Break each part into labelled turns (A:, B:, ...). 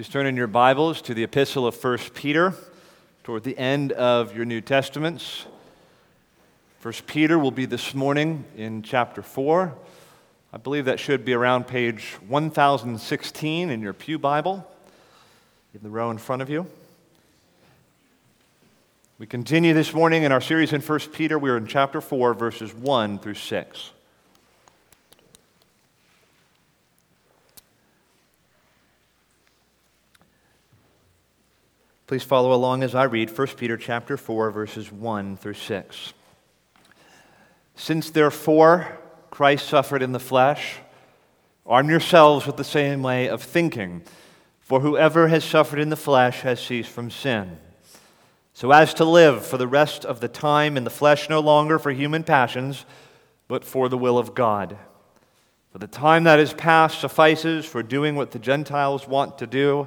A: Please turn in your Bibles to the epistle of 1 Peter toward the end of your New Testaments. 1 Peter will be this morning in chapter 4. I believe that should be around page 1016 in your Pew Bible, in the row in front of you. We continue this morning in our series in 1 Peter. We're in chapter 4, verses 1 through 6. Please follow along as I read 1 Peter chapter 4 verses 1 through 6. Since therefore Christ suffered in the flesh, arm yourselves with the same way of thinking, for whoever has suffered in the flesh has ceased from sin, so as to live for the rest of the time in the flesh no longer for human passions, but for the will of God. For the time that is past suffices for doing what the Gentiles want to do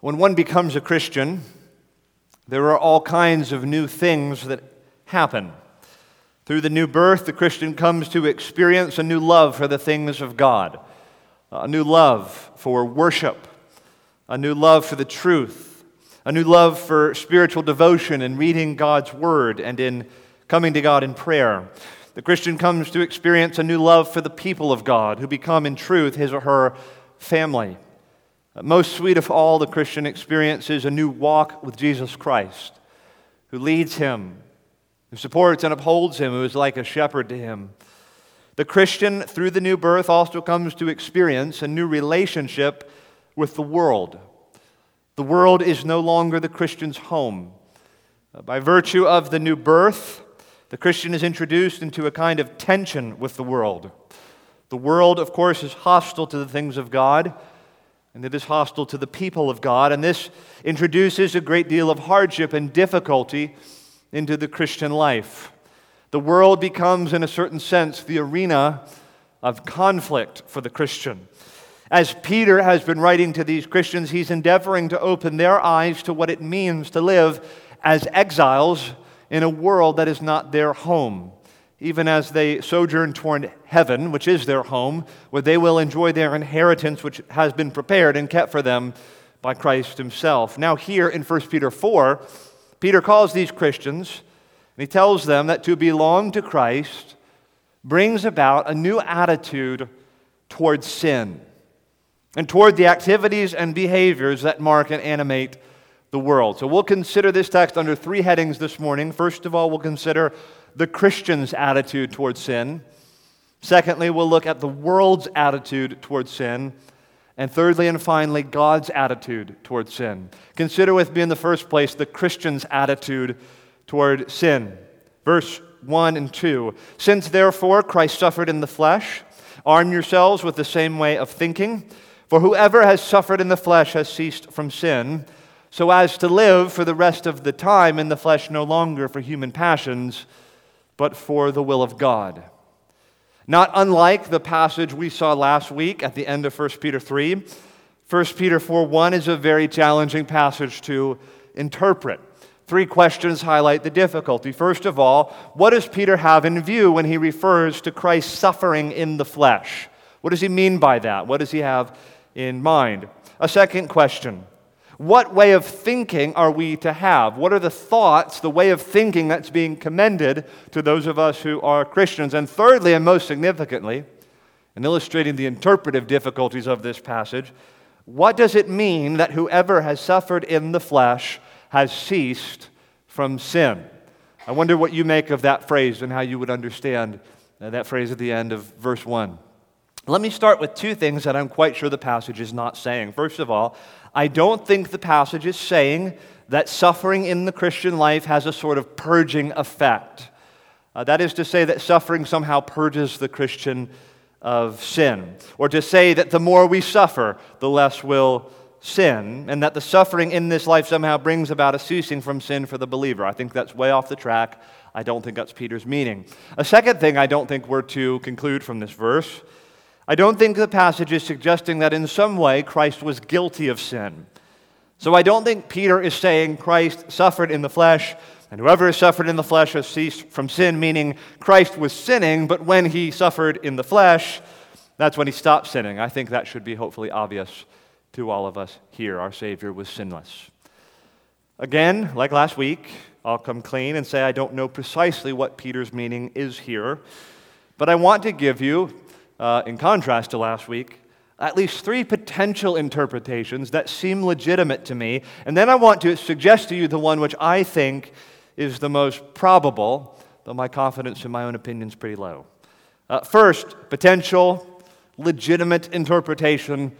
A: When one becomes a Christian, there are all kinds of new things that happen. Through the new birth, the Christian comes to experience a new love for the things of God, a new love for worship, a new love for the truth, a new love for spiritual devotion and reading God's word and in coming to God in prayer. The Christian comes to experience a new love for the people of God who become in truth his or her family. Uh, most sweet of all, the Christian experience is a new walk with Jesus Christ, who leads him, who supports and upholds him, who is like a shepherd to him. The Christian, through the new birth, also comes to experience a new relationship with the world. The world is no longer the Christian's home. Uh, by virtue of the new birth, the Christian is introduced into a kind of tension with the world. The world, of course, is hostile to the things of God and it is hostile to the people of God. And this introduces a great deal of hardship and difficulty into the Christian life. The world becomes, in a certain sense, the arena of conflict for the Christian. As Peter has been writing to these Christians, he's endeavoring to open their eyes to what it means to live as exiles in a world that is not their home even as they sojourn toward heaven, which is their home, where they will enjoy their inheritance, which has been prepared and kept for them by Christ Himself. Now, here in 1 Peter 4, Peter calls these Christians, and he tells them that to belong to Christ brings about a new attitude toward sin and toward the activities and behaviors that mark and animate the world. So we'll consider this text under three headings this morning. First of all, we'll consider the Christian's attitude towards sin. Secondly, we'll look at the world's attitude towards sin. And thirdly and finally, God's attitude towards sin. Consider with me in the first place the Christian's attitude toward sin. Verse 1 and 2. Since therefore Christ suffered in the flesh, arm yourselves with the same way of thinking. For whoever has suffered in the flesh has ceased from sin, so as to live for the rest of the time in the flesh no longer for human passions but for the will of God. Not unlike the passage we saw last week at the end of 1 Peter 3, 1 Peter 4 1 is a very challenging passage to interpret. Three questions highlight the difficulty. First of all, what does Peter have in view when he refers to Christ's suffering in the flesh? What does he mean by that? What does he have in mind? A second question what way of thinking are we to have? What are the thoughts, the way of thinking that's being commended to those of us who are Christians? And thirdly, and most significantly, in illustrating the interpretive difficulties of this passage, what does it mean that whoever has suffered in the flesh has ceased from sin? I wonder what you make of that phrase and how you would understand uh, that phrase at the end of verse 1. Let me start with two things that I'm quite sure the passage is not saying. First of all, I don't think the passage is saying that suffering in the Christian life has a sort of purging effect. Uh, that is to say, that suffering somehow purges the Christian of sin, or to say that the more we suffer, the less we'll sin, and that the suffering in this life somehow brings about a ceasing from sin for the believer. I think that's way off the track. I don't think that's Peter's meaning. A second thing I don't think we're to conclude from this verse I don't think the passage is suggesting that in some way Christ was guilty of sin. So I don't think Peter is saying Christ suffered in the flesh, and whoever has suffered in the flesh has ceased from sin, meaning Christ was sinning, but when he suffered in the flesh, that's when he stopped sinning. I think that should be hopefully obvious to all of us here. Our Savior was sinless. Again, like last week, I'll come clean and say I don't know precisely what Peter's meaning is here, but I want to give you, uh, in contrast to last week, at least three potential interpretations that seem legitimate to me, and then I want to suggest to you the one which I think is the most probable, though my confidence in my own opinion is pretty low. Uh, first, potential, legitimate interpretation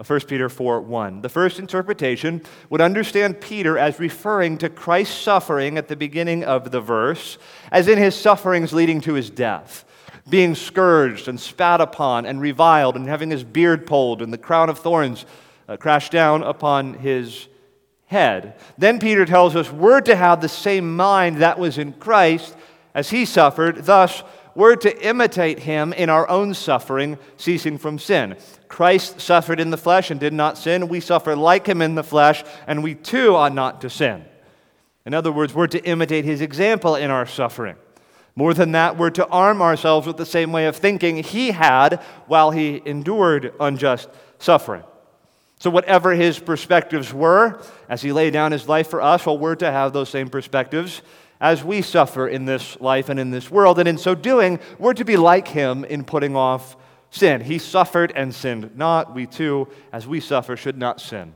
A: of 1 Peter 4 1. The first interpretation would understand Peter as referring to Christ's suffering at the beginning of the verse, as in his sufferings leading to his death, being scourged and spat upon and reviled, and having his beard pulled and the crown of thorns uh, crashed down upon his head. Then Peter tells us we're to have the same mind that was in Christ as he suffered, thus, we're to imitate him in our own suffering, ceasing from sin. Christ suffered in the flesh and did not sin. We suffer like him in the flesh, and we too ought not to sin. In other words, we're to imitate his example in our suffering. More than that, we're to arm ourselves with the same way of thinking he had while he endured unjust suffering. So, whatever his perspectives were as he laid down his life for us, well, we're to have those same perspectives as we suffer in this life and in this world. And in so doing, we're to be like him in putting off sin. He suffered and sinned not. We too, as we suffer, should not sin.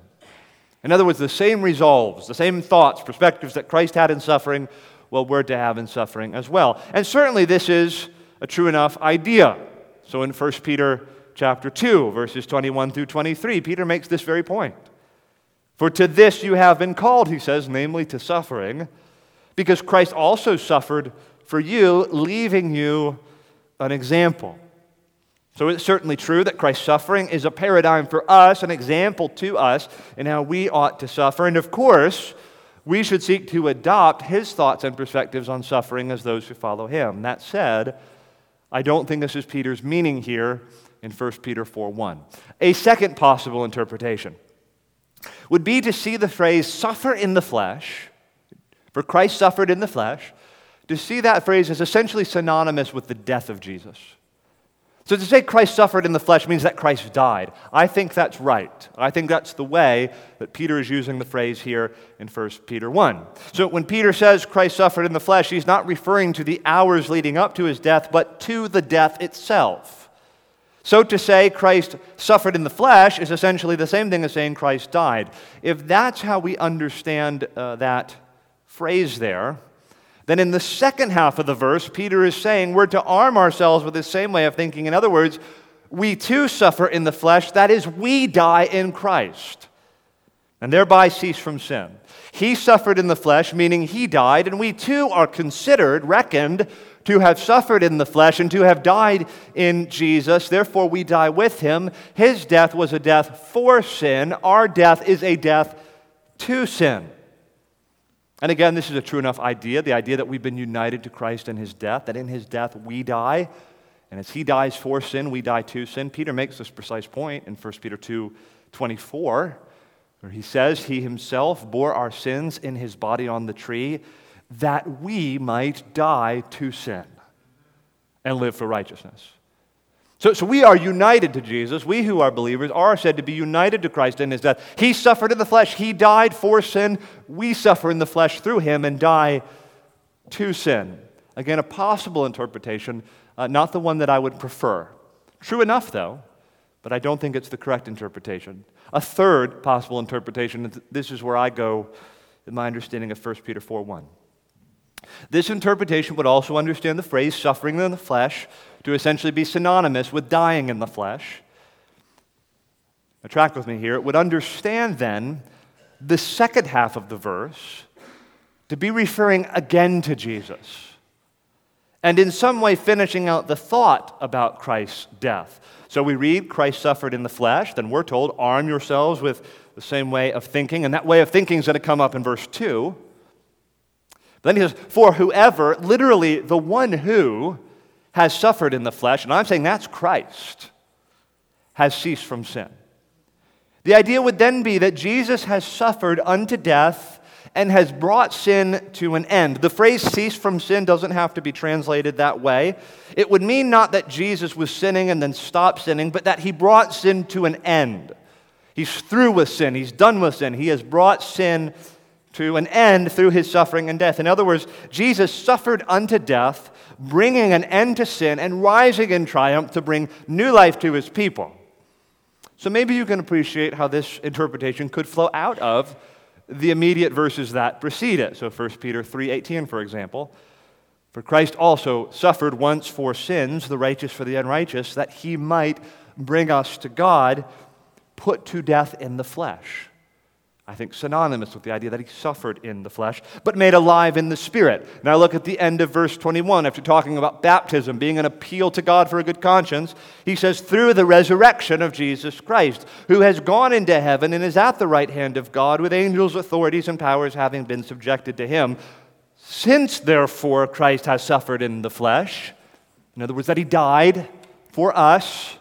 A: In other words, the same resolves, the same thoughts, perspectives that Christ had in suffering, well, we're to have in suffering as well. And certainly this is a true enough idea. So in 1 Peter chapter 2, verses 21 through 23, Peter makes this very point. For to this you have been called, he says, namely to suffering because Christ also suffered for you, leaving you an example. So it's certainly true that Christ's suffering is a paradigm for us, an example to us in how we ought to suffer. And of course, we should seek to adopt his thoughts and perspectives on suffering as those who follow him. That said, I don't think this is Peter's meaning here in 1 Peter 4 1. A second possible interpretation would be to see the phrase suffer in the flesh for Christ suffered in the flesh, to see that phrase as essentially synonymous with the death of Jesus. So to say Christ suffered in the flesh means that Christ died. I think that's right. I think that's the way that Peter is using the phrase here in 1 Peter 1. So when Peter says Christ suffered in the flesh, he's not referring to the hours leading up to his death, but to the death itself. So to say Christ suffered in the flesh is essentially the same thing as saying Christ died. If that's how we understand uh, that phrase there, then in the second half of the verse, Peter is saying we're to arm ourselves with the same way of thinking. In other words, we too suffer in the flesh, that is, we die in Christ, and thereby cease from sin. He suffered in the flesh, meaning he died, and we too are considered, reckoned, to have suffered in the flesh and to have died in Jesus. Therefore, we die with him. His death was a death for sin, our death is a death to sin. And again, this is a true enough idea the idea that we've been united to Christ in his death, that in his death we die. And as he dies for sin, we die to sin. Peter makes this precise point in 1 Peter 2 24, where he says, He himself bore our sins in his body on the tree, that we might die to sin and live for righteousness. So, so we are united to Jesus. We who are believers are said to be united to Christ in his death. He suffered in the flesh, he died for sin. We suffer in the flesh through him and die to sin. Again, a possible interpretation, uh, not the one that I would prefer. True enough, though, but I don't think it's the correct interpretation. A third possible interpretation, this is where I go in my understanding of 1 Peter 4 1. This interpretation would also understand the phrase suffering in the flesh to essentially be synonymous with dying in the flesh. Now, track with me here. It would understand then the second half of the verse to be referring again to Jesus and in some way finishing out the thought about Christ's death. So we read, Christ suffered in the flesh, then we're told, arm yourselves with the same way of thinking, and that way of thinking is going to come up in verse 2. Then he says, For whoever, literally the one who has suffered in the flesh, and I'm saying that's Christ, has ceased from sin. The idea would then be that Jesus has suffered unto death and has brought sin to an end. The phrase cease from sin doesn't have to be translated that way. It would mean not that Jesus was sinning and then stopped sinning, but that he brought sin to an end. He's through with sin, he's done with sin, he has brought sin to an end through his suffering and death. In other words, Jesus suffered unto death, bringing an end to sin and rising in triumph to bring new life to his people. So maybe you can appreciate how this interpretation could flow out of the immediate verses that precede it. So 1 Peter 3:18 for example, for Christ also suffered once for sins, the righteous for the unrighteous, that he might bring us to God, put to death in the flesh I think, synonymous with the idea that he suffered in the flesh, but made alive in the spirit. Now, look at the end of verse 21. After talking about baptism being an appeal to God for a good conscience, he says, Through the resurrection of Jesus Christ, who has gone into heaven and is at the right hand of God, with angels, authorities, and powers having been subjected to him. Since, therefore, Christ has suffered in the flesh, in other words, that he died for us,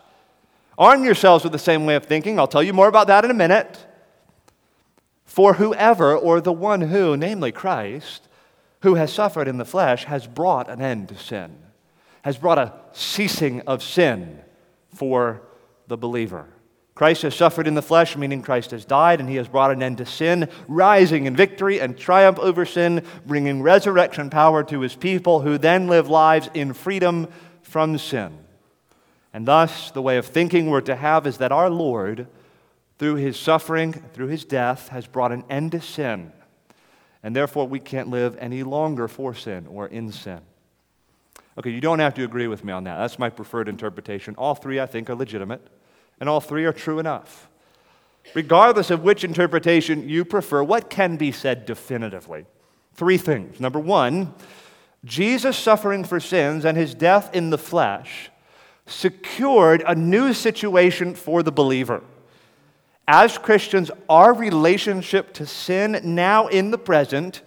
A: arm yourselves with the same way of thinking. I'll tell you more about that in a minute. For whoever, or the one who, namely Christ, who has suffered in the flesh, has brought an end to sin, has brought a ceasing of sin for the believer. Christ has suffered in the flesh, meaning Christ has died, and he has brought an end to sin, rising in victory and triumph over sin, bringing resurrection power to his people who then live lives in freedom from sin. And thus, the way of thinking we're to have is that our Lord through his suffering, through his death, has brought an end to sin. And therefore, we can't live any longer for sin or in sin. Okay, you don't have to agree with me on that. That's my preferred interpretation. All three, I think, are legitimate, and all three are true enough. Regardless of which interpretation you prefer, what can be said definitively? Three things. Number one, Jesus' suffering for sins and his death in the flesh secured a new situation for the believer as Christians, our relationship to sin now in the present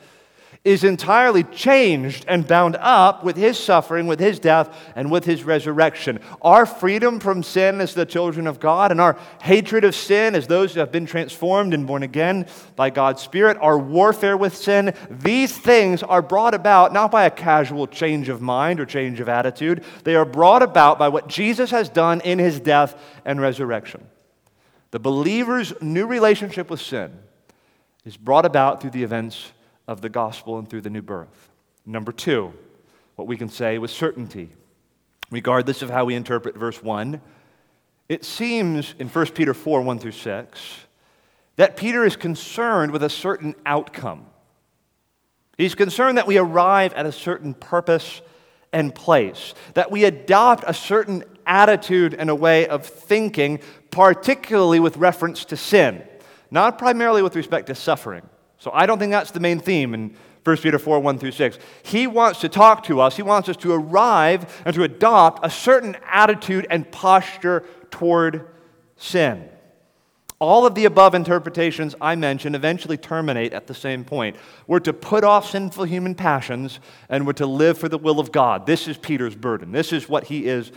A: is entirely changed and bound up with his suffering, with his death, and with his resurrection. Our freedom from sin as the children of God and our hatred of sin as those who have been transformed and born again by God's Spirit, our warfare with sin, these things are brought about not by a casual change of mind or change of attitude. They are brought about by what Jesus has done in his death and resurrection. The believer's new relationship with sin is brought about through the events of the gospel and through the new birth. Number two, what we can say with certainty, regardless of how we interpret verse 1, it seems in 1 Peter 4 1 through 6 that Peter is concerned with a certain outcome. He's concerned that we arrive at a certain purpose and place, that we adopt a certain attitude and a way of thinking particularly with reference to sin, not primarily with respect to suffering. So I don't think that's the main theme in 1 Peter 4 1 through 6. He wants to talk to us, he wants us to arrive and to adopt a certain attitude and posture toward sin. All of the above interpretations I mentioned eventually terminate at the same point. We're to put off sinful human passions and we're to live for the will of God. This is Peter's burden. This is what he is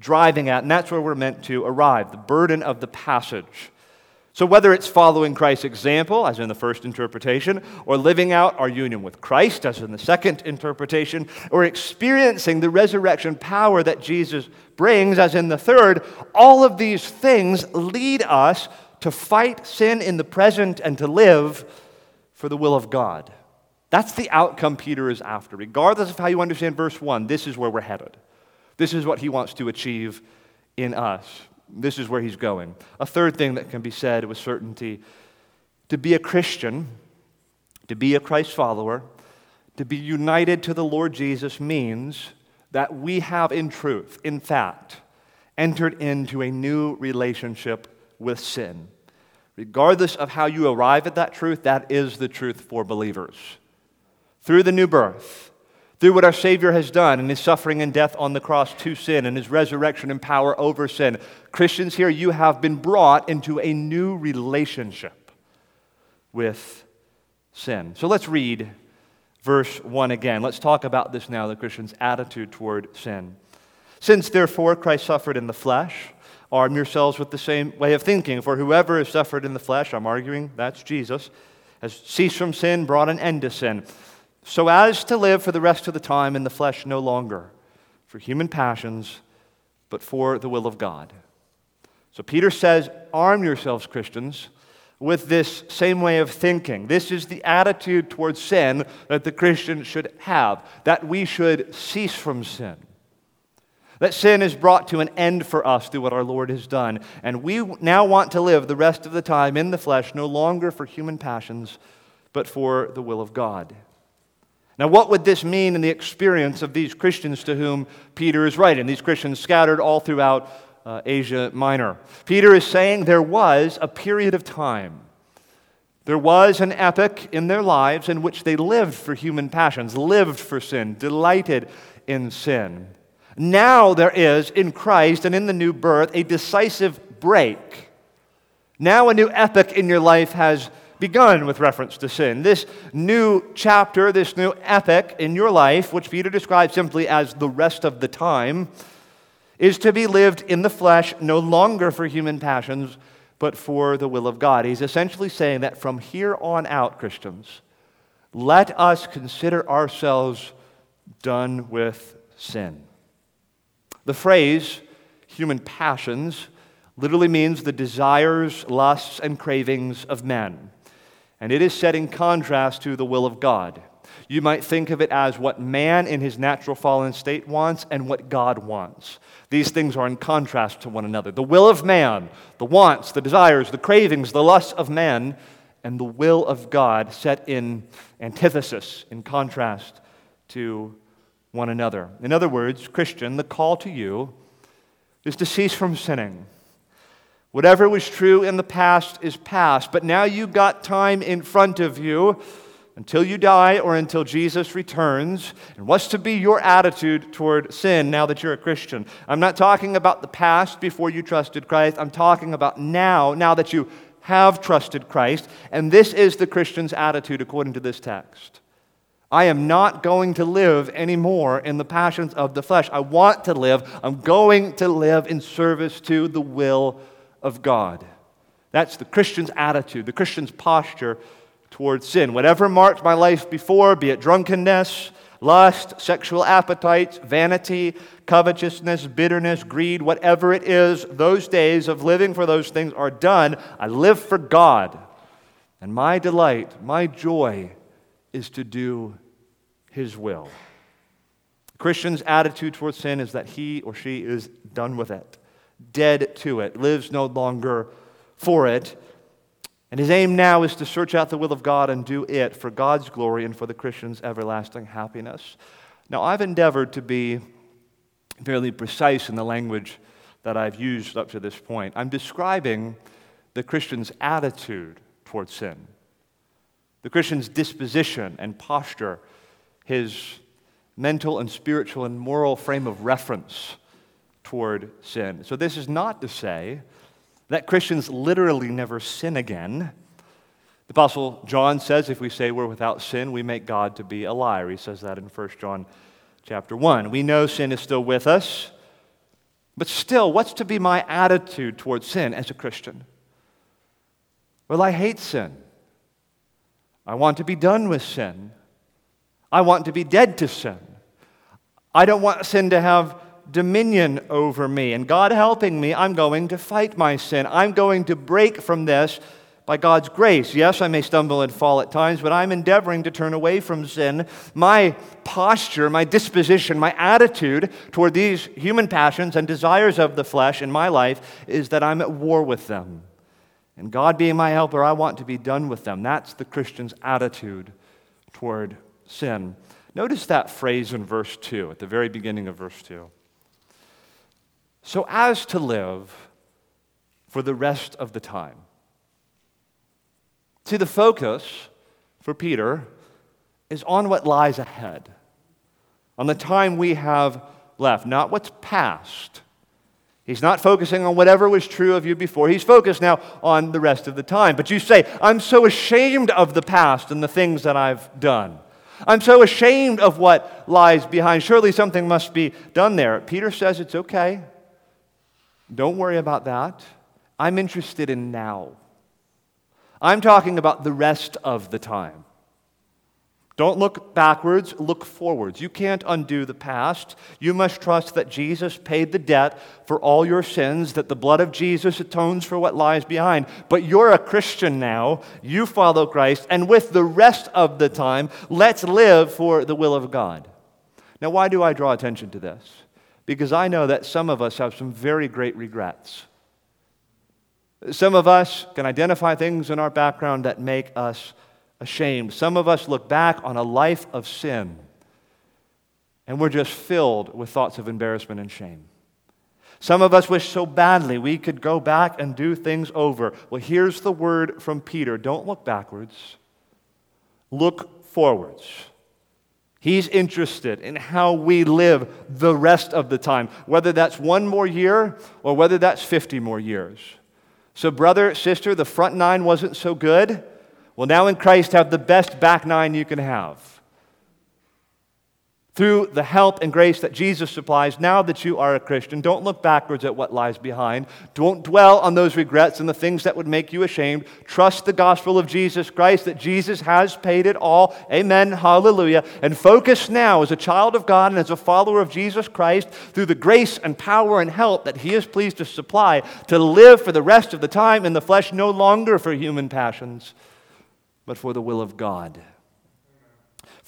A: driving at, and that's where we're meant to arrive the burden of the passage. So, whether it's following Christ's example, as in the first interpretation, or living out our union with Christ, as in the second interpretation, or experiencing the resurrection power that Jesus brings, as in the third, all of these things lead us to fight sin in the present and to live for the will of God. That's the outcome Peter is after. Regardless of how you understand verse 1, this is where we're headed. This is what he wants to achieve in us. This is where he's going. A third thing that can be said with certainty to be a Christian, to be a Christ follower, to be united to the Lord Jesus means that we have, in truth, in fact, entered into a new relationship with sin. Regardless of how you arrive at that truth, that is the truth for believers. Through the new birth, through what our Savior has done in his suffering and death on the cross to sin and his resurrection and power over sin. Christians, here you have been brought into a new relationship with sin. So let's read verse 1 again. Let's talk about this now the Christian's attitude toward sin. Since therefore Christ suffered in the flesh, arm yourselves with the same way of thinking. For whoever has suffered in the flesh, I'm arguing that's Jesus, has ceased from sin, brought an end to sin so as to live for the rest of the time in the flesh no longer for human passions, but for the will of God. So Peter says, Arm yourselves, Christians, with this same way of thinking. This is the attitude towards sin that the Christian should have, that we should cease from sin. That sin is brought to an end for us through what our Lord has done. And we now want to live the rest of the time in the flesh, no longer for human passions, but for the will of God. Now, what would this mean in the experience of these Christians to whom Peter is writing? These Christians scattered all throughout uh, Asia Minor. Peter is saying there was a period of time. There was an epoch in their lives in which they lived for human passions, lived for sin, delighted in sin. Now there is in Christ and in the new birth a decisive break. Now a new epoch in your life has begun with reference to sin. This new chapter, this new epoch in your life, which Peter describes simply as the rest of the time, is to be lived in the flesh no longer for human passions, but for the will of God. He's essentially saying that from here on out, Christians, let us consider ourselves done with sin. The phrase human passions literally means the desires, lusts, and cravings of men and it is set in contrast to the will of God. You might think of it as what man in his natural fallen state wants and what God wants. These things are in contrast to one another. The will of man, the wants, the desires, the cravings, the lusts of man, and the will of God set in antithesis, in contrast to one another. In other words, Christian, the call to you is to cease from sinning Whatever was true in the past is past, but now you've got time in front of you until you die or until Jesus returns. And what's to be your attitude toward sin now that you're a Christian? I'm not talking about the past before you trusted Christ. I'm talking about now, now that you have trusted Christ. And this is the Christian's attitude according to this text. I am not going to live anymore in the passions of the flesh. I want to live. I'm going to live in service to the will of God. That's the Christian's attitude, the Christian's posture towards sin. Whatever marked my life before, be it drunkenness, lust, sexual appetites, vanity, covetousness, bitterness, greed, whatever it is, those days of living for those things are done. I live for God. And my delight, my joy is to do His will. The Christian's attitude towards sin is that he or she is done with it dead to it, lives no longer for it. And his aim now is to search out the will of God and do it for God's glory and for the Christian's everlasting happiness. Now, I've endeavored to be fairly precise in the language that I've used up to this point. I'm describing the Christian's attitude towards sin, the Christian's disposition and posture, his mental and spiritual and moral frame of reference toward sin. So, this is not to say that Christians literally never sin again. The Apostle John says if we say we're without sin, we make God to be a liar. He says that in 1 John chapter 1. We know sin is still with us, but still, what's to be my attitude towards sin as a Christian? Well, I hate sin. I want to be done with sin. I want to be dead to sin. I don't want sin to have dominion over me. And God helping me, I'm going to fight my sin. I'm going to break from this by God's grace. Yes, I may stumble and fall at times, but I'm endeavoring to turn away from sin. My posture, my disposition, my attitude toward these human passions and desires of the flesh in my life is that I'm at war with them. And God being my helper, I want to be done with them. That's the Christian's attitude toward sin. Notice that phrase in verse 2, at the very beginning of verse 2 so as to live for the rest of the time. See, the focus for Peter is on what lies ahead. on the time we have left, not what's past. He's not focusing on whatever was true of you before. He's focused now on the rest of the time. But you say, I'm so ashamed of the past and the things that I've done. I'm so ashamed of what lies behind. Surely something must be done there. Peter says it's okay. Don't worry about that. I'm interested in now. I'm talking about the rest of the time. Don't look backwards, look forwards. You can't undo the past. You must trust that Jesus paid the debt for all your sins, that the blood of Jesus atones for what lies behind. But you're a Christian now. You follow Christ, and with the rest of the time, let's live for the will of God. Now, why do I draw attention to this? Because I know that some of us have some very great regrets. Some of us can identify things in our background that make us ashamed. Some of us look back on a life of sin and we're just filled with thoughts of embarrassment and shame. Some of us wish so badly we could go back and do things over. Well, here's the word from Peter don't look backwards, look forwards. He's interested in how we live the rest of the time, whether that's one more year or whether that's 50 more years. So, brother, sister, the front nine wasn't so good Well, now in Christ have the best back nine you can have through the help and grace that Jesus supplies, now that you are a Christian, don't look backwards at what lies behind. Don't dwell on those regrets and the things that would make you ashamed. Trust the gospel of Jesus Christ that Jesus has paid it all. Amen. Hallelujah. And focus now as a child of God and as a follower of Jesus Christ through the grace and power and help that He is pleased to supply to live for the rest of the time in the flesh, no longer for human passions, but for the will of God.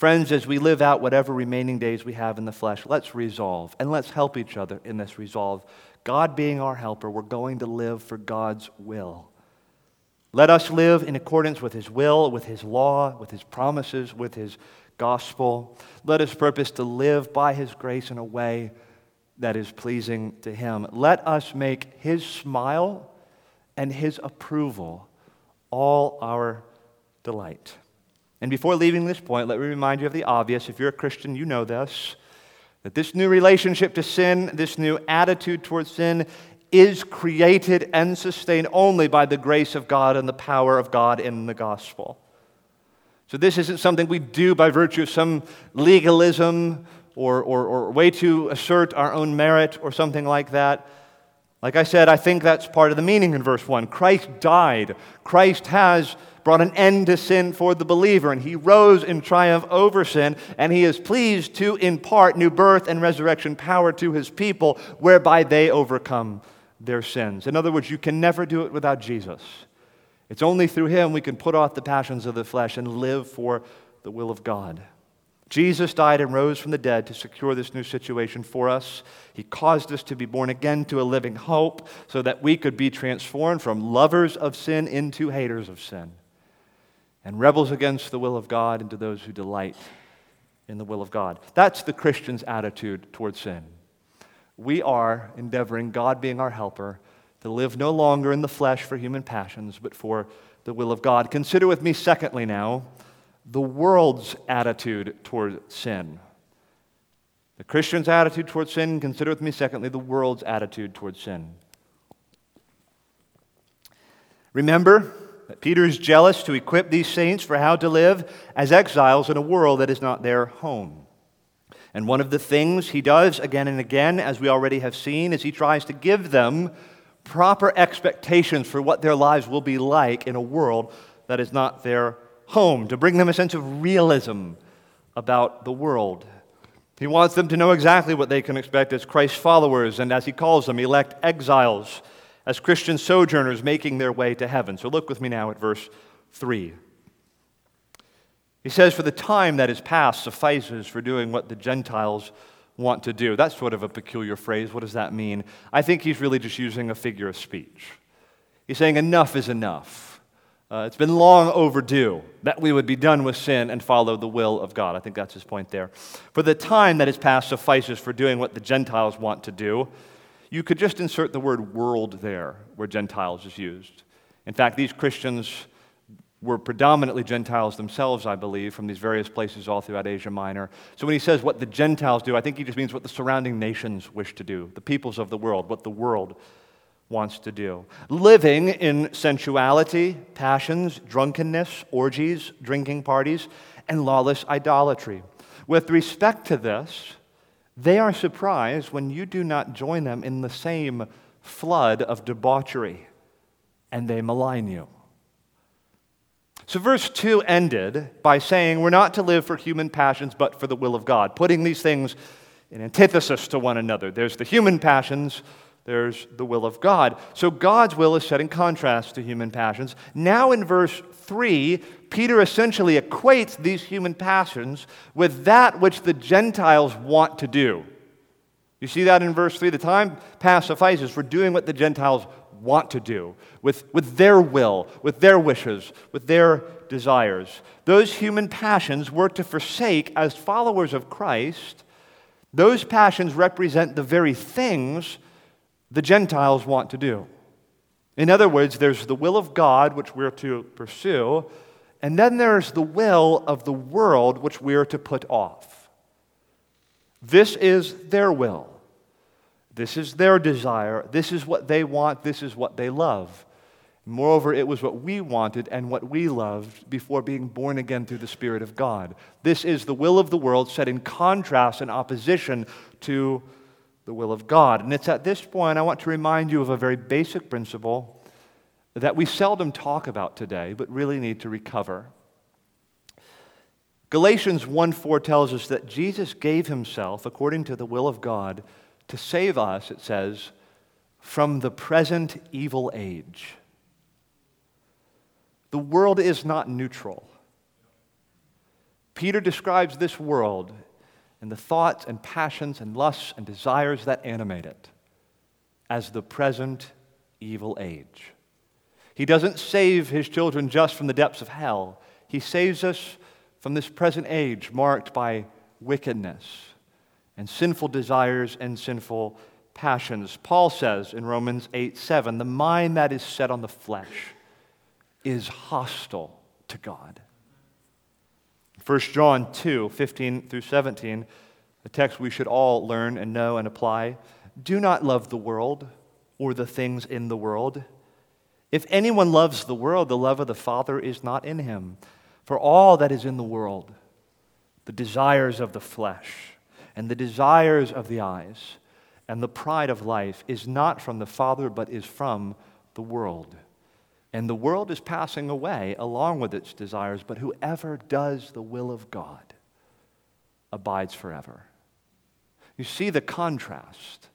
A: Friends, as we live out whatever remaining days we have in the flesh, let's resolve and let's help each other in this resolve. God being our helper, we're going to live for God's will. Let us live in accordance with His will, with His law, with His promises, with His gospel. Let us purpose to live by His grace in a way that is pleasing to Him. Let us make His smile and His approval all our delight. And before leaving this point, let me remind you of the obvious. If you're a Christian, you know this that this new relationship to sin, this new attitude towards sin, is created and sustained only by the grace of God and the power of God in the gospel. So, this isn't something we do by virtue of some legalism or, or, or way to assert our own merit or something like that. Like I said, I think that's part of the meaning in verse 1. Christ died. Christ has brought an end to sin for the believer, and he rose in triumph over sin, and he is pleased to impart new birth and resurrection power to his people, whereby they overcome their sins. In other words, you can never do it without Jesus. It's only through him we can put off the passions of the flesh and live for the will of God. Jesus died and rose from the dead to secure this new situation for us. He caused us to be born again to a living hope so that we could be transformed from lovers of sin into haters of sin and rebels against the will of God and to those who delight in the will of God. That's the Christian's attitude toward sin. We are endeavoring, God being our helper, to live no longer in the flesh for human passions, but for the will of God. Consider with me, secondly, now, the world's attitude toward sin. The Christian's attitude toward sin, consider with me, secondly, the world's attitude toward sin. Remember, that Peter is jealous to equip these saints for how to live as exiles in a world that is not their home. And one of the things he does again and again, as we already have seen, is he tries to give them proper expectations for what their lives will be like in a world that is not their home, to bring them a sense of realism about the world. He wants them to know exactly what they can expect as Christ's followers and, as he calls them, elect exiles as Christian sojourners making their way to heaven. So look with me now at verse 3. He says, For the time that is past suffices for doing what the Gentiles want to do. That's sort of a peculiar phrase. What does that mean? I think he's really just using a figure of speech. He's saying, Enough is enough. Uh, it's been long overdue that we would be done with sin and follow the will of God. I think that's his point there. For the time that is past suffices for doing what the Gentiles want to do. You could just insert the word world there where Gentiles is used. In fact, these Christians were predominantly Gentiles themselves, I believe, from these various places all throughout Asia Minor. So when he says what the Gentiles do, I think he just means what the surrounding nations wish to do, the peoples of the world, what the world wants to do. Living in sensuality, passions, drunkenness, orgies, drinking parties, and lawless idolatry. With respect to this, they are surprised when you do not join them in the same flood of debauchery, and they malign you. So, verse 2 ended by saying, We're not to live for human passions, but for the will of God, putting these things in antithesis to one another. There's the human passions, there's the will of God. So, God's will is set in contrast to human passions. Now, in verse 3, Peter essentially equates these human passions with that which the Gentiles want to do. You see that in verse 3? The time past suffices for doing what the Gentiles want to do, with, with their will, with their wishes, with their desires. Those human passions were to forsake as followers of Christ. Those passions represent the very things the Gentiles want to do. In other words, there's the will of God, which we're to pursue, and then there's the will of the world, which we're to put off. This is their will. This is their desire. This is what they want. This is what they love. Moreover, it was what we wanted and what we loved before being born again through the Spirit of God. This is the will of the world set in contrast and opposition to the will of God. And it's at this point I want to remind you of a very basic principle that we seldom talk about today, but really need to recover. Galatians 1 4 tells us that Jesus gave himself, according to the will of God, to save us, it says, from the present evil age. The world is not neutral. Peter describes this world and the thoughts and passions and lusts and desires that animate it as the present evil age. He doesn't save his children just from the depths of hell, he saves us from this present age marked by wickedness and sinful desires and sinful passions. Paul says in Romans 8 7, the mind that is set on the flesh is hostile to God. 1 John 2 15 through 17, a text we should all learn and know and apply. Do not love the world or the things in the world. If anyone loves the world, the love of the Father is not in him. For all that is in the world, the desires of the flesh, and the desires of the eyes and the pride of life is not from the Father, but is from the world. And the world is passing away along with its desires, but whoever does the will of God abides forever. You see the contrast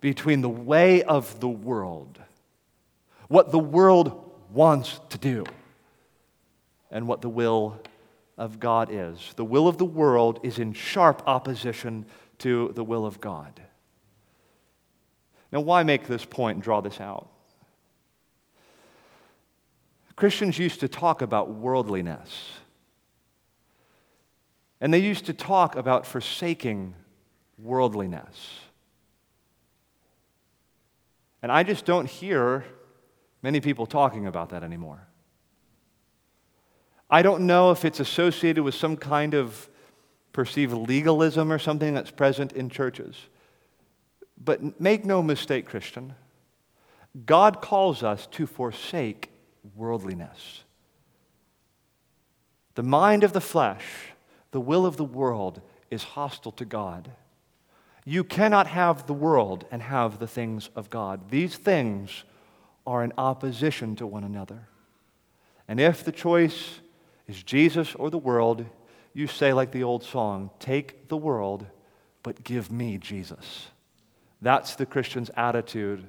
A: between the way of the world, what the world wants to do, and what the will of God is. The will of the world is in sharp opposition to the will of God. Now, why make this point and draw this out? Christians used to talk about worldliness. And they used to talk about forsaking worldliness. And I just don't hear many people talking about that anymore. I don't know if it's associated with some kind of perceived legalism or something that's present in churches. But make no mistake, Christian, God calls us to forsake worldliness. The mind of the flesh, the will of the world, is hostile to God. You cannot have the world and have the things of God. These things are in opposition to one another. And if the choice is Jesus or the world, you say, like the old song, take the world, but give me Jesus. That's the Christian's attitude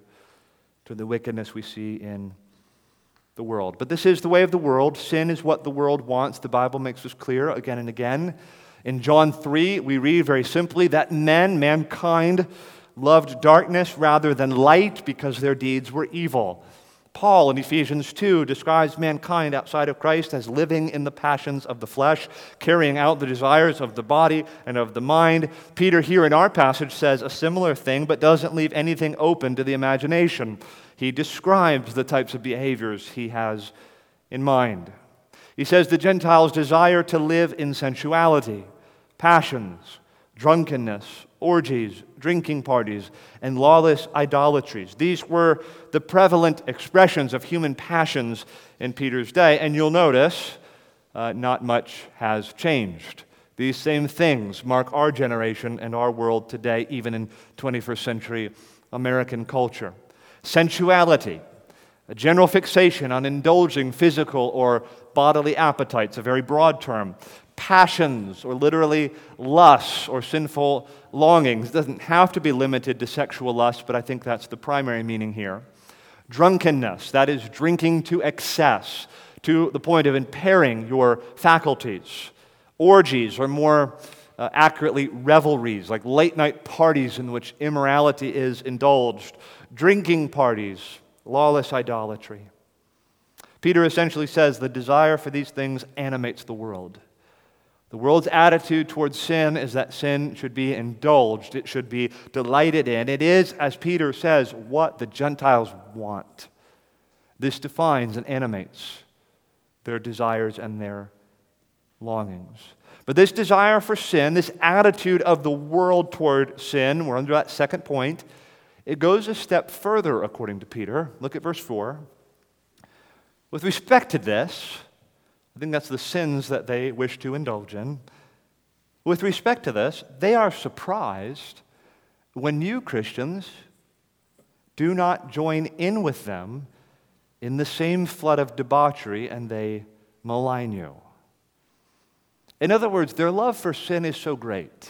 A: to the wickedness we see in the world. But this is the way of the world. Sin is what the world wants. The Bible makes this clear again and again. In John 3, we read very simply that men, mankind, loved darkness rather than light because their deeds were evil. Paul in Ephesians 2 describes mankind outside of Christ as living in the passions of the flesh, carrying out the desires of the body and of the mind. Peter, here in our passage, says a similar thing, but doesn't leave anything open to the imagination. He describes the types of behaviors he has in mind. He says the Gentiles desire to live in sensuality, passions, drunkenness, orgies, drinking parties, and lawless idolatries. These were the prevalent expressions of human passions in Peter's day, and you'll notice uh, not much has changed. These same things mark our generation and our world today, even in 21st century American culture. Sensuality, a general fixation on indulging physical or bodily appetites, a very broad term. Passions, or literally lusts or sinful longings, it doesn't have to be limited to sexual lust, but I think that's the primary meaning here. Drunkenness, that is drinking to excess, to the point of impairing your faculties. Orgies, or more uh, accurately, revelries, like late night parties in which immorality is indulged, drinking parties, lawless idolatry. Peter essentially says the desire for these things animates the world. The world's attitude towards sin is that sin should be indulged, it should be delighted in. It is, as Peter says, what the Gentiles want. This defines and animates their desires and their longings. But this desire for sin, this attitude of the world toward sin, we're under that second point, it goes a step further, according to Peter. Look at verse 4. With respect to this, I think that's the sins that they wish to indulge in. With respect to this, they are surprised when you Christians do not join in with them in the same flood of debauchery and they malign you. In other words, their love for sin is so great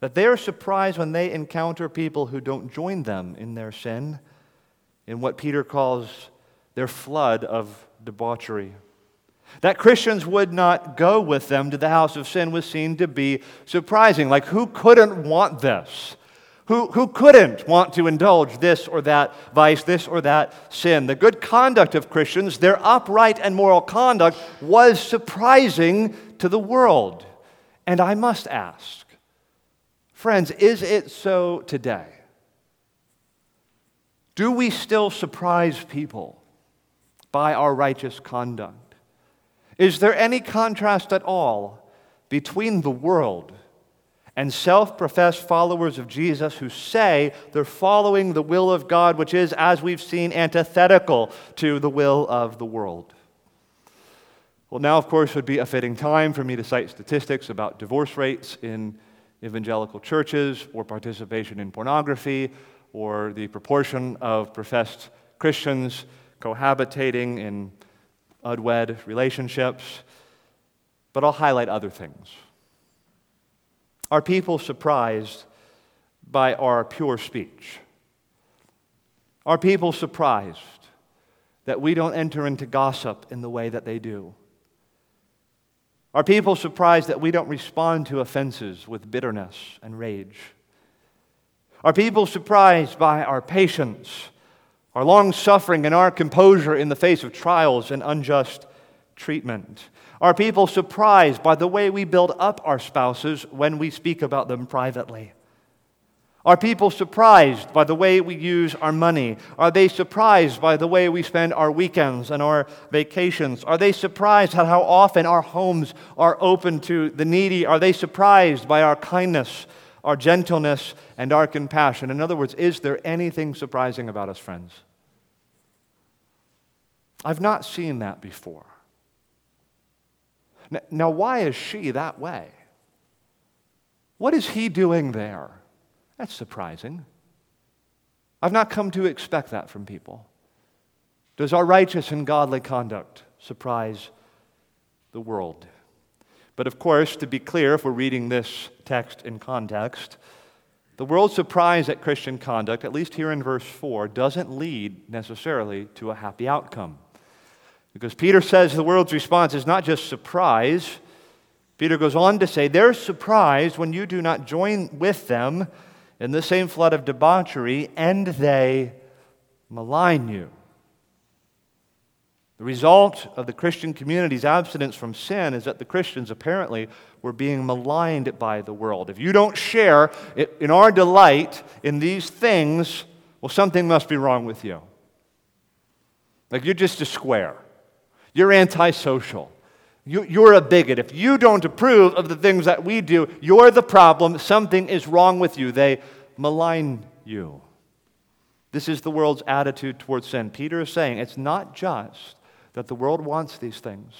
A: that they are surprised when they encounter people who don't join them in their sin, in what Peter calls their flood of debauchery. That Christians would not go with them to the house of sin was seen to be surprising. Like, who couldn't want this? Who, who couldn't want to indulge this or that vice, this or that sin? The good conduct of Christians, their upright and moral conduct, was surprising to the world. And I must ask, friends, is it so today? Do we still surprise people by our righteous conduct? Is there any contrast at all between the world and self professed followers of Jesus who say they're following the will of God, which is, as we've seen, antithetical to the will of the world. Well, now, of course, would be a fitting time for me to cite statistics about divorce rates in evangelical churches, or participation in pornography, or the proportion of professed Christians cohabitating in unwed relationships. But I'll highlight other things. Are people surprised by our pure speech? Are people surprised that we don't enter into gossip in the way that they do? Are people surprised that we don't respond to offenses with bitterness and rage? Are people surprised by our patience, our long suffering, and our composure in the face of trials and unjust treatment? Are people surprised by the way we build up our spouses when we speak about them privately? Are people surprised by the way we use our money? Are they surprised by the way we spend our weekends and our vacations? Are they surprised at how often our homes are open to the needy? Are they surprised by our kindness, our gentleness, and our compassion? In other words, is there anything surprising about us, friends? I've not seen that before. Now, why is she that way? What is he doing there? That's surprising. I've not come to expect that from people. Does our righteous and godly conduct surprise the world? But of course, to be clear, if we're reading this text in context, the world's surprise at Christian conduct, at least here in verse 4, doesn't lead necessarily to a happy outcome. Because Peter says the world's response is not just surprise. Peter goes on to say they're surprised when you do not join with them in the same flood of debauchery and they malign you. The result of the Christian community's abstinence from sin is that the Christians apparently were being maligned by the world. If you don't share in our delight in these things, well, something must be wrong with you. Like you're just a square. You're antisocial. You, are a bigot. If you don't approve of the things that we do, you're the problem. Something is wrong with you. They malign you. This is the world's attitude towards sin. Peter is saying it's not just that the world wants these things,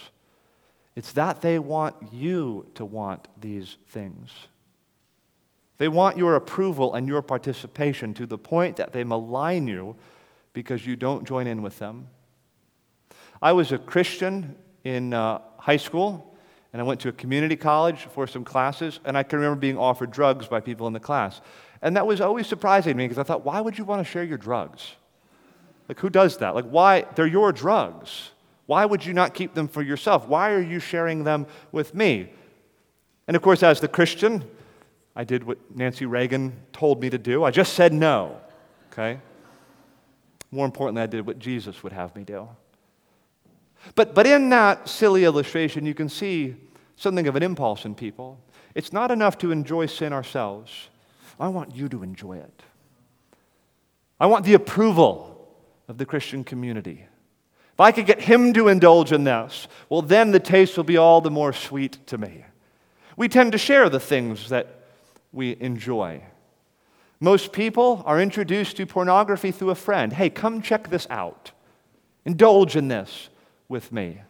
A: it's that they want you to want these things. They want your approval and your participation to the point that they malign you because you don't join in with them. I was a Christian in uh, high school, and I went to a community college for some classes, and I can remember being offered drugs by people in the class. And that was always surprising to me because I thought, why would you want to share your drugs? Like, who does that? Like, why? They're your drugs. Why would you not keep them for yourself? Why are you sharing them with me? And of course, as the Christian, I did what Nancy Reagan told me to do. I just said no, okay? More importantly, I did what Jesus would have me do. But, but in that silly illustration, you can see something of an impulse in people. It's not enough to enjoy sin ourselves. I want you to enjoy it. I want the approval of the Christian community. If I could get him to indulge in this, well, then the taste will be all the more sweet to me. We tend to share the things that we enjoy. Most people are introduced to pornography through a friend. Hey, come check this out. Indulge in this with me.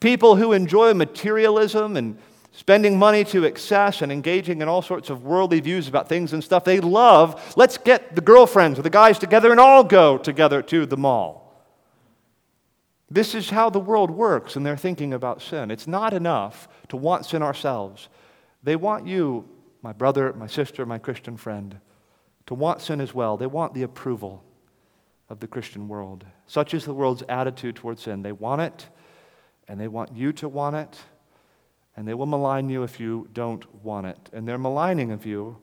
A: People who enjoy materialism and spending money to excess and engaging in all sorts of worldly views about things and stuff they love, let's get the girlfriends or the guys together and all go together to the mall. This is how the world works in their thinking about sin. It's not enough to want sin ourselves. They want you, my brother, my sister, my Christian friend, to want sin as well. They want the approval of the Christian world. Such is the world's attitude towards sin. They want it, and they want you to want it, and they will malign you if you don't want it. And their maligning of you,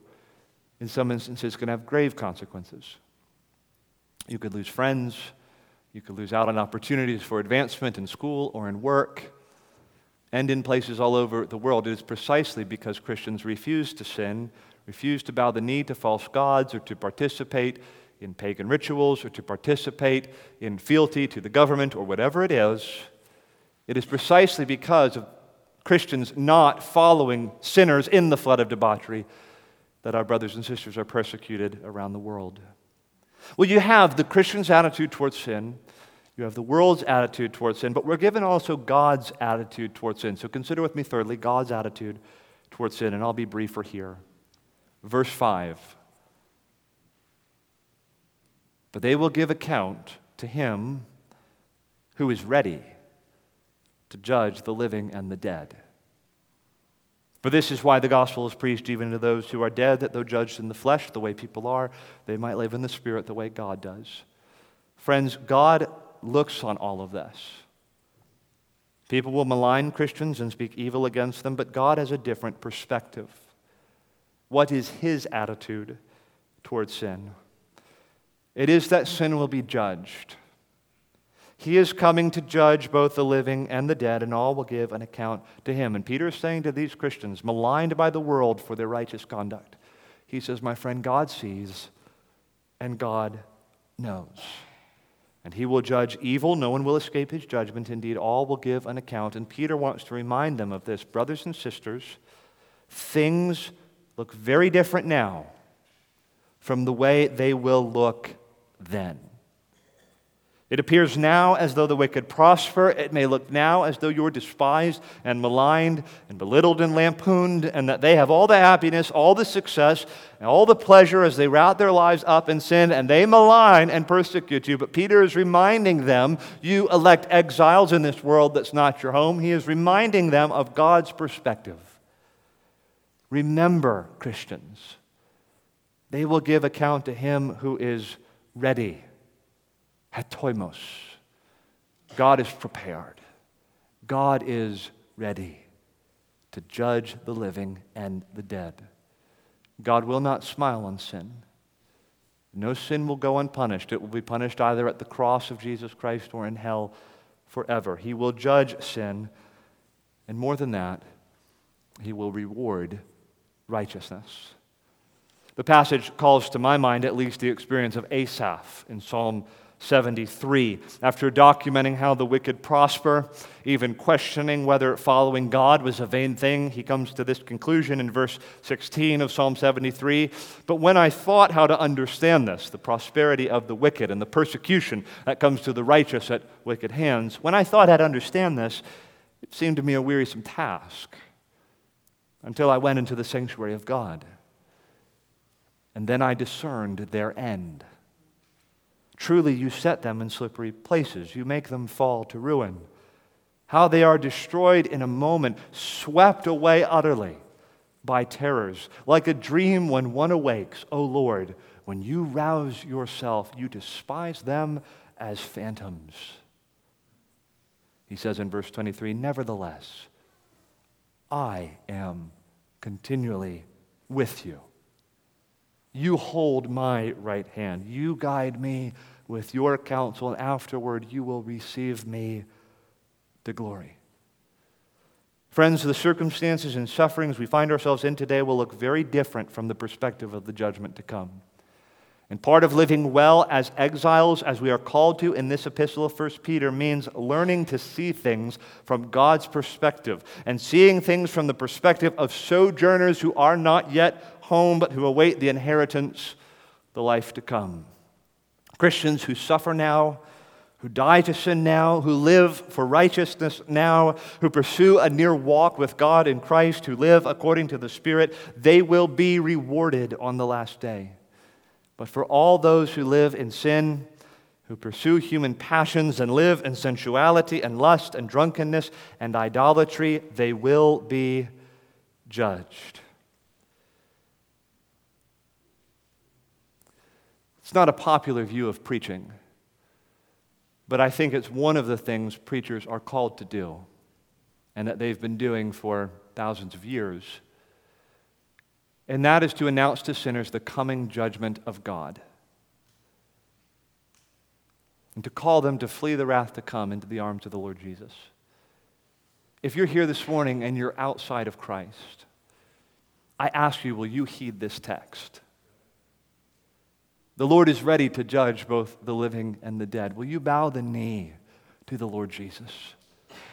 A: in some instances, can have grave consequences. You could lose friends, you could lose out on opportunities for advancement in school or in work. And in places all over the world, it is precisely because Christians refuse to sin, refuse to bow the knee to false gods, or to participate in pagan rituals, or to participate in fealty to the government, or whatever it is. It is precisely because of Christians not following sinners in the flood of debauchery that our brothers and sisters are persecuted around the world. Well, you have the Christian's attitude towards sin, you have the world's attitude towards sin, but we're given also God's attitude towards sin. So consider with me, thirdly, God's attitude towards sin, and I'll be briefer here. Verse 5 But they will give account to him who is ready to judge the living and the dead. For this is why the gospel is preached even to those who are dead, that though judged in the flesh, the way people are, they might live in the spirit the way God does. Friends, God looks on all of this. People will malign Christians and speak evil against them, but God has a different perspective. What is His attitude towards sin? It is that sin will be judged. He is coming to judge both the living and the dead, and all will give an account to him. And Peter is saying to these Christians, maligned by the world for their righteous conduct, he says, My friend, God sees and God knows. And he will judge evil. No one will escape his judgment. Indeed, all will give an account. And Peter wants to remind them of this. Brothers and sisters, things look very different now from the way they will look then. It appears now as though the wicked prosper. It may look now as though you're despised and maligned and belittled and lampooned, and that they have all the happiness, all the success, and all the pleasure as they route their lives up in sin, and they malign and persecute you. But Peter is reminding them, you elect exiles in this world that's not your home. He is reminding them of God's perspective. Remember, Christians, they will give account to him who is ready Hatoimos. God is prepared. God is ready to judge the living and the dead. God will not smile on sin. No sin will go unpunished. It will be punished either at the cross of Jesus Christ or in hell forever. He will judge sin, and more than that, he will reward righteousness. The passage calls to my mind at least the experience of Asaph in Psalm 73. After documenting how the wicked prosper, even questioning whether following God was a vain thing, he comes to this conclusion in verse 16 of Psalm 73. But when I thought how to understand this, the prosperity of the wicked and the persecution that comes to the righteous at wicked hands, when I thought I'd understand this, it seemed to me a wearisome task until I went into the sanctuary of God. And then I discerned their end. Truly, you set them in slippery places. You make them fall to ruin. How they are destroyed in a moment, swept away utterly by terrors, like a dream when one awakes. O oh Lord, when you rouse yourself, you despise them as phantoms. He says in verse 23 Nevertheless, I am continually with you. You hold my right hand. You guide me with your counsel, and afterward you will receive me to glory. Friends, the circumstances and sufferings we find ourselves in today will look very different from the perspective of the judgment to come. And part of living well as exiles, as we are called to in this epistle of 1 Peter, means learning to see things from God's perspective and seeing things from the perspective of sojourners who are not yet home, but who await the inheritance, the life to come. Christians who suffer now, who die to sin now, who live for righteousness now, who pursue a near walk with God in Christ, who live according to the Spirit, they will be rewarded on the last day. But for all those who live in sin, who pursue human passions and live in sensuality and lust and drunkenness and idolatry, they will be judged. It's not a popular view of preaching, but I think it's one of the things preachers are called to do and that they've been doing for thousands of years. And that is to announce to sinners the coming judgment of God and to call them to flee the wrath to come into the arms of the Lord Jesus. If you're here this morning and you're outside of Christ, I ask you, will you heed this text? The Lord is ready to judge both the living and the dead. Will you bow the knee to the Lord Jesus?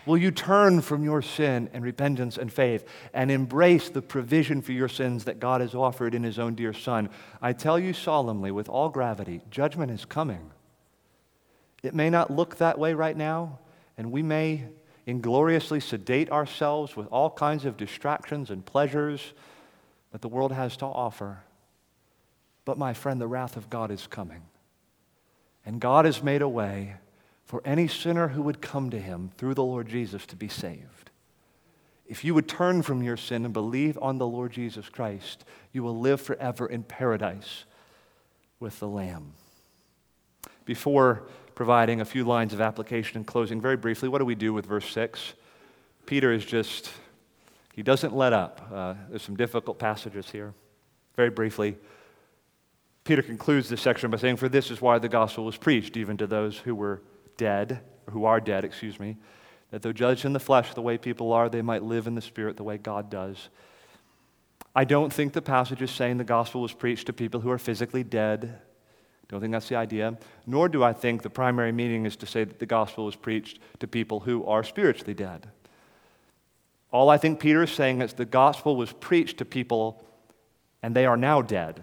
A: Will you turn from your sin and repentance and faith and embrace the provision for your sins that God has offered in His own dear Son? I tell you solemnly, with all gravity, judgment is coming. It may not look that way right now, and we may ingloriously sedate ourselves with all kinds of distractions and pleasures that the world has to offer. But my friend, the wrath of God is coming. And God has made a way for any sinner who would come to him through the Lord Jesus to be saved. If you would turn from your sin and believe on the Lord Jesus Christ, you will live forever in paradise with the Lamb. Before providing a few lines of application and closing, very briefly, what do we do with verse 6? Peter is just, he doesn't let up. Uh, there's some difficult passages here. Very briefly, Peter concludes this section by saying, For this is why the gospel was preached, even to those who were dead, or who are dead, excuse me, that though judged in the flesh the way people are, they might live in the spirit the way God does. I don't think the passage is saying the gospel was preached to people who are physically dead. Don't think that's the idea. Nor do I think the primary meaning is to say that the gospel was preached to people who are spiritually dead. All I think Peter is saying is the gospel was preached to people and they are now dead.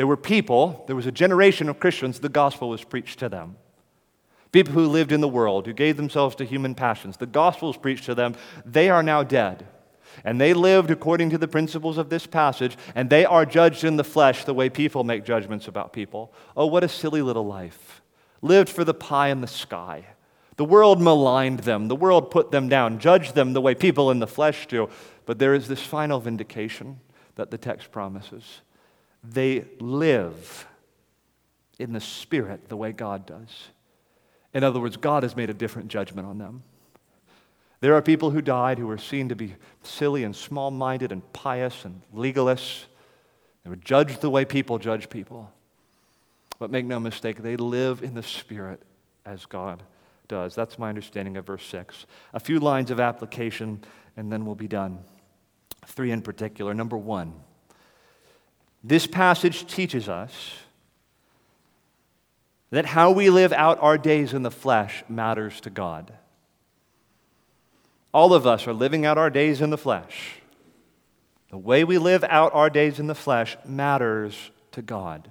A: There were people, there was a generation of Christians, the gospel was preached to them. People who lived in the world, who gave themselves to human passions. The gospel was preached to them. They are now dead. And they lived according to the principles of this passage, and they are judged in the flesh the way people make judgments about people. Oh, what a silly little life. Lived for the pie in the sky. The world maligned them, the world put them down, judged them the way people in the flesh do. But there is this final vindication that the text promises they live in the Spirit the way God does. In other words, God has made a different judgment on them. There are people who died who were seen to be silly and small minded and pious and legalists. They were judged the way people judge people. But make no mistake, they live in the Spirit as God does. That's my understanding of verse 6. A few lines of application, and then we'll be done. Three in particular. Number one, this passage teaches us that how we live out our days in the flesh matters to God. All of us are living out our days in the flesh. The way we live out our days in the flesh matters to God.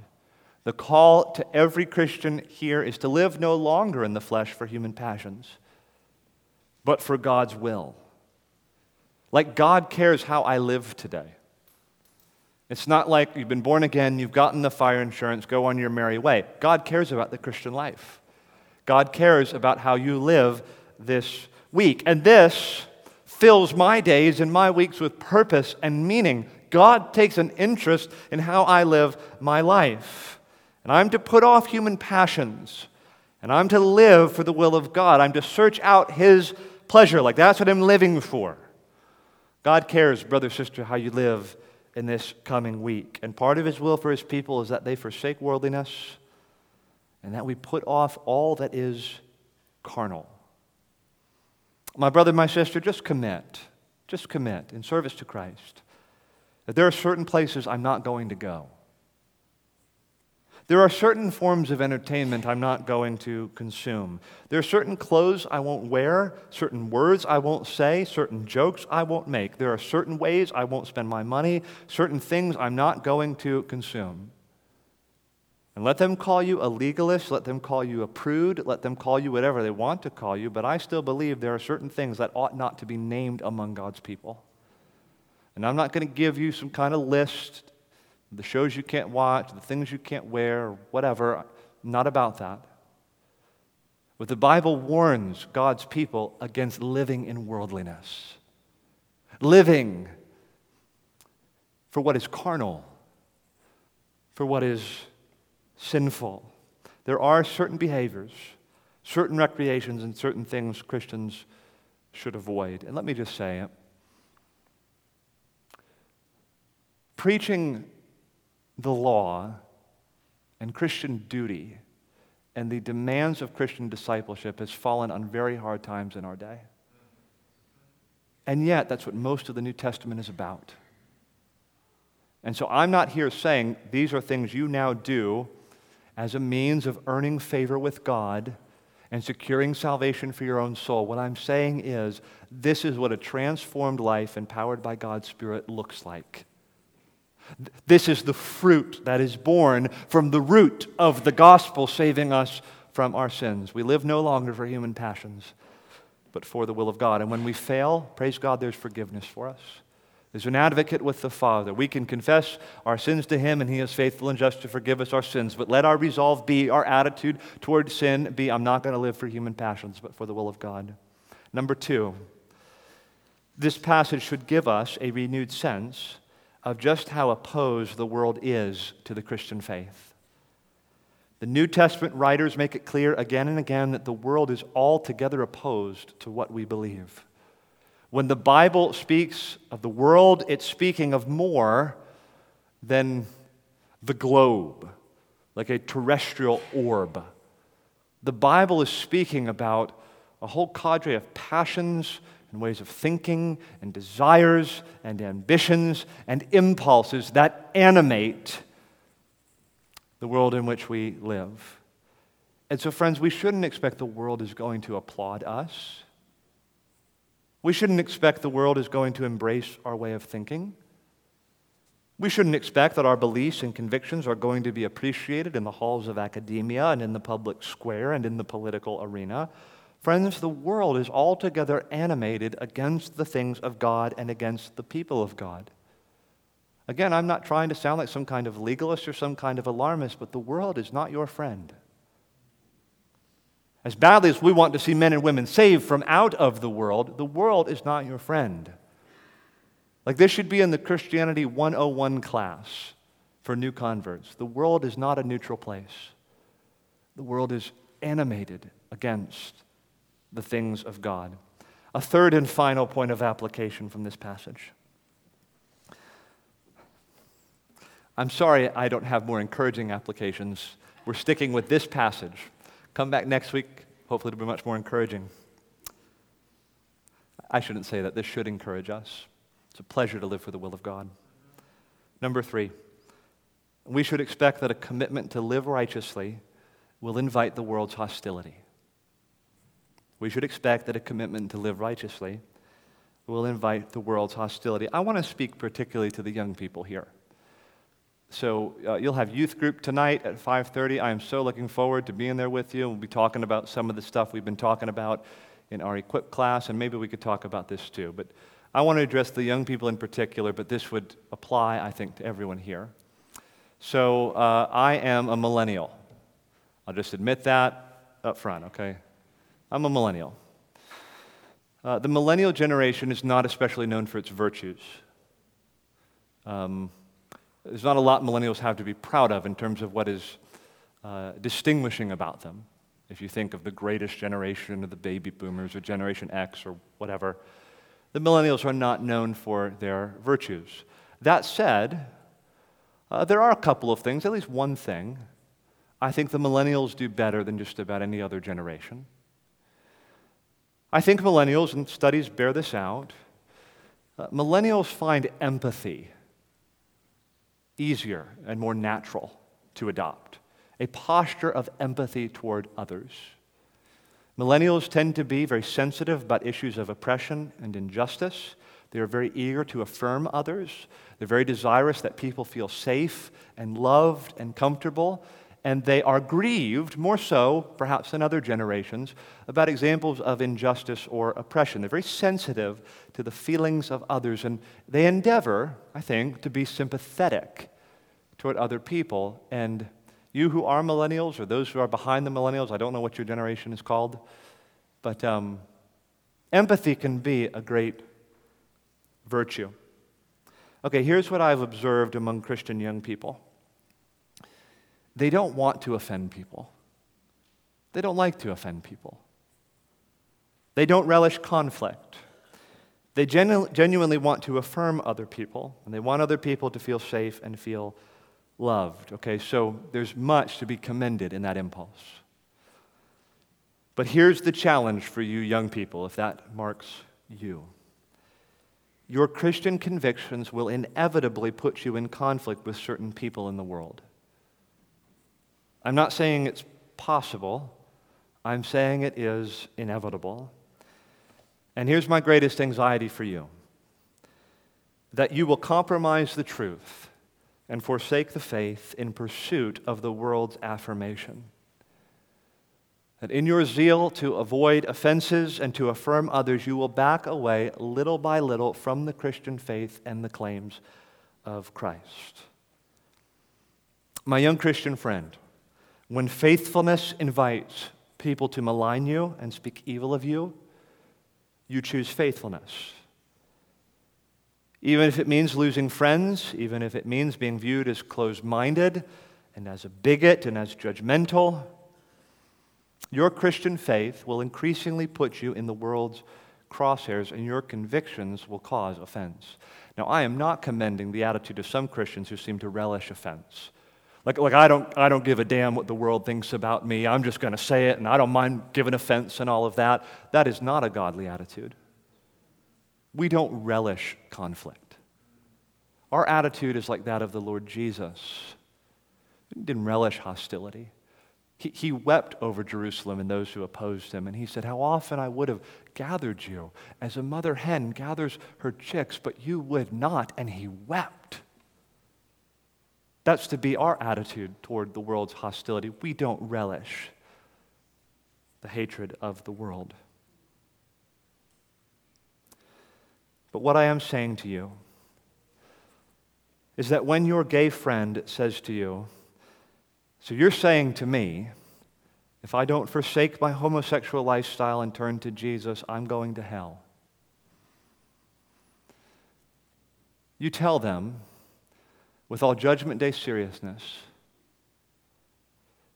A: The call to every Christian here is to live no longer in the flesh for human passions, but for God's will. Like God cares how I live today. It's not like you've been born again, you've gotten the fire insurance, go on your merry way. God cares about the Christian life. God cares about how you live this week. And this fills my days and my weeks with purpose and meaning. God takes an interest in how I live my life. And I'm to put off human passions. And I'm to live for the will of God. I'm to search out His pleasure. Like that's what I'm living for. God cares, brother, sister, how you live in this coming week. And part of His will for His people is that they forsake worldliness and that we put off all that is carnal. My brother, my sister, just commit. Just commit in service to Christ. That there are certain places I'm not going to go. There are certain forms of entertainment I'm not going to consume. There are certain clothes I won't wear, certain words I won't say, certain jokes I won't make. There are certain ways I won't spend my money, certain things I'm not going to consume. And let them call you a legalist, let them call you a prude, let them call you whatever they want to call you, but I still believe there are certain things that ought not to be named among God's people. And I'm not going to give you some kind of list the shows you can't watch, the things you can't wear, whatever. Not about that. But the Bible warns God's people against living in worldliness, living for what is carnal, for what is sinful. There are certain behaviors, certain recreations, and certain things Christians should avoid. And let me just say it. Preaching the law and Christian duty and the demands of Christian discipleship has fallen on very hard times in our day. And yet, that's what most of the New Testament is about. And so I'm not here saying these are things you now do as a means of earning favor with God and securing salvation for your own soul. What I'm saying is this is what a transformed life empowered by God's Spirit looks like. This is the fruit that is born from the root of the gospel saving us from our sins. We live no longer for human passions, but for the will of God. And when we fail, praise God, there's forgiveness for us. There's an advocate with the Father. We can confess our sins to Him, and He is faithful and just to forgive us our sins. But let our resolve be, our attitude toward sin be, I'm not going to live for human passions, but for the will of God. Number two, this passage should give us a renewed sense of just how opposed the world is to the Christian faith. The New Testament writers make it clear again and again that the world is altogether opposed to what we believe. When the Bible speaks of the world, it's speaking of more than the globe, like a terrestrial orb. The Bible is speaking about a whole cadre of passions and ways of thinking and desires and ambitions and impulses that animate the world in which we live. And so, friends, we shouldn't expect the world is going to applaud us. We shouldn't expect the world is going to embrace our way of thinking. We shouldn't expect that our beliefs and convictions are going to be appreciated in the halls of academia and in the public square and in the political arena. Friends, the world is altogether animated against the things of God and against the people of God. Again, I'm not trying to sound like some kind of legalist or some kind of alarmist, but the world is not your friend. As badly as we want to see men and women saved from out of the world, the world is not your friend. Like this should be in the Christianity 101 class for new converts. The world is not a neutral place, the world is animated against the things of God. A third and final point of application from this passage. I'm sorry I don't have more encouraging applications. We're sticking with this passage. Come back next week. Hopefully, it'll be much more encouraging. I shouldn't say that. This should encourage us. It's a pleasure to live for the will of God. Number three, we should expect that a commitment to live righteously will invite the world's hostility. We should expect that a commitment to live righteously will invite the world's hostility. I want to speak particularly to the young people here. So uh, you'll have youth group tonight at 5:30. I am so looking forward to being there with you. We'll be talking about some of the stuff we've been talking about in our equip class, and maybe we could talk about this too. But I want to address the young people in particular, but this would apply, I think, to everyone here. So uh, I am a millennial. I'll just admit that up front, okay? I'm a millennial. Uh, the millennial generation is not especially known for its virtues. Um, there's not a lot millennials have to be proud of in terms of what is uh, distinguishing about them. If you think of the greatest generation of the baby boomers or Generation X or whatever, the millennials are not known for their virtues. That said, uh, there are a couple of things, at least one thing, I think the millennials do better than just about any other generation. I think millennials, and studies bear this out, uh, millennials find empathy easier and more natural to adopt, a posture of empathy toward others. Millennials tend to be very sensitive about issues of oppression and injustice. They are very eager to affirm others. They're very desirous that people feel safe and loved and comfortable. And they are grieved, more so perhaps than other generations, about examples of injustice or oppression. They're very sensitive to the feelings of others, and they endeavor, I think, to be sympathetic toward other people. And you who are millennials, or those who are behind the millennials, I don't know what your generation is called, but um, empathy can be a great virtue. Okay, here's what I've observed among Christian young people they don't want to offend people, they don't like to offend people, they don't relish conflict. They genu- genuinely want to affirm other people, and they want other people to feel safe and feel loved. Okay, so there's much to be commended in that impulse. But here's the challenge for you young people, if that marks you. Your Christian convictions will inevitably put you in conflict with certain people in the world. I'm not saying it's possible, I'm saying it is inevitable. And here's my greatest anxiety for you that you will compromise the truth and forsake the faith in pursuit of the world's affirmation. That in your zeal to avoid offenses and to affirm others, you will back away little by little from the Christian faith and the claims of Christ. My young Christian friend, when faithfulness invites people to malign you and speak evil of you, you choose faithfulness. Even if it means losing friends, even if it means being viewed as closed minded and as a bigot and as judgmental, your Christian faith will increasingly put you in the world's crosshairs and your convictions will cause offense. Now, I am not commending the attitude of some Christians who seem to relish offense. Like, like I, don't, I don't give a damn what the world thinks about me. I'm just going to say it, and I don't mind giving offense and all of that. That is not a godly attitude. We don't relish conflict. Our attitude is like that of the Lord Jesus. He didn't relish hostility. He, he wept over Jerusalem and those who opposed him. And he said, How often I would have gathered you as a mother hen gathers her chicks, but you would not. And he wept. That's to be our attitude toward the world's hostility. We don't relish the hatred of the world. But what I am saying to you is that when your gay friend says to you, So you're saying to me, if I don't forsake my homosexual lifestyle and turn to Jesus, I'm going to hell. You tell them, with all Judgment Day seriousness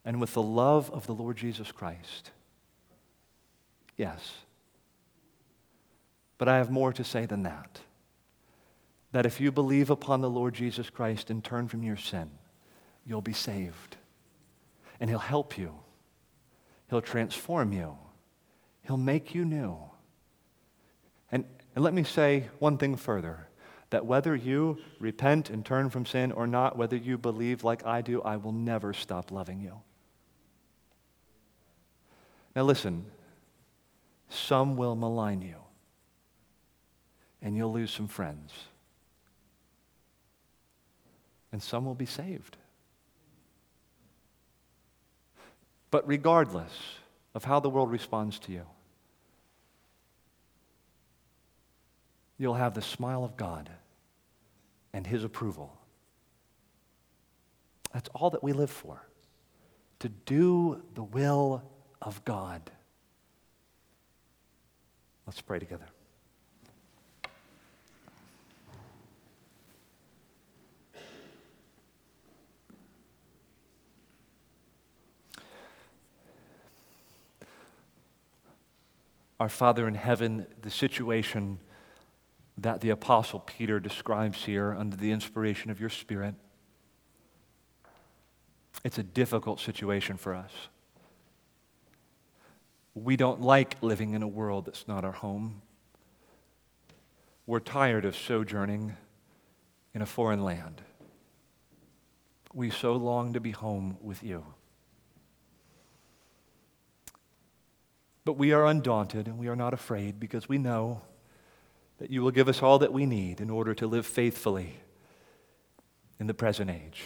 A: and with the love of the Lord Jesus Christ, yes. But I have more to say than that. That if you believe upon the Lord Jesus Christ and turn from your sin, you'll be saved. And He'll help you, He'll transform you, He'll make you new. And, and let me say one thing further that whether you repent and turn from sin or not, whether you believe like I do, I will never stop loving you. Now, listen, some will malign you, and you'll lose some friends, and some will be saved. But regardless of how the world responds to you, you'll have the smile of God and His approval. That's all that we live for to do the will of God. Let's pray together. Our Father in heaven, the situation that the Apostle Peter describes here under the inspiration of your Spirit, it's a difficult situation for us. We don't like living in a world that's not our home. We're tired of sojourning in a foreign land. We so long to be home with you. But we are undaunted and we are not afraid because we know that you will give us all that we need in order to live faithfully in the present age.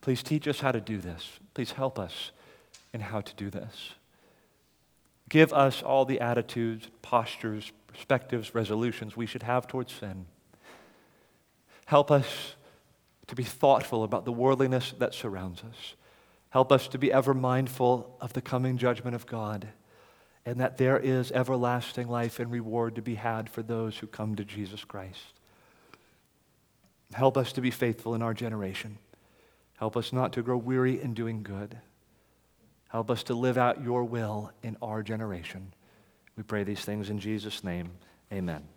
A: Please teach us how to do this. Please help us in how to do this. Give us all the attitudes, postures, perspectives, resolutions we should have towards sin. Help us to be thoughtful about the worldliness that surrounds us. Help us to be ever mindful of the coming judgment of God and that there is everlasting life and reward to be had for those who come to Jesus Christ. Help us to be faithful in our generation. Help us not to grow weary in doing good. Help us to live out your will in our generation. We pray these things in Jesus' name. Amen.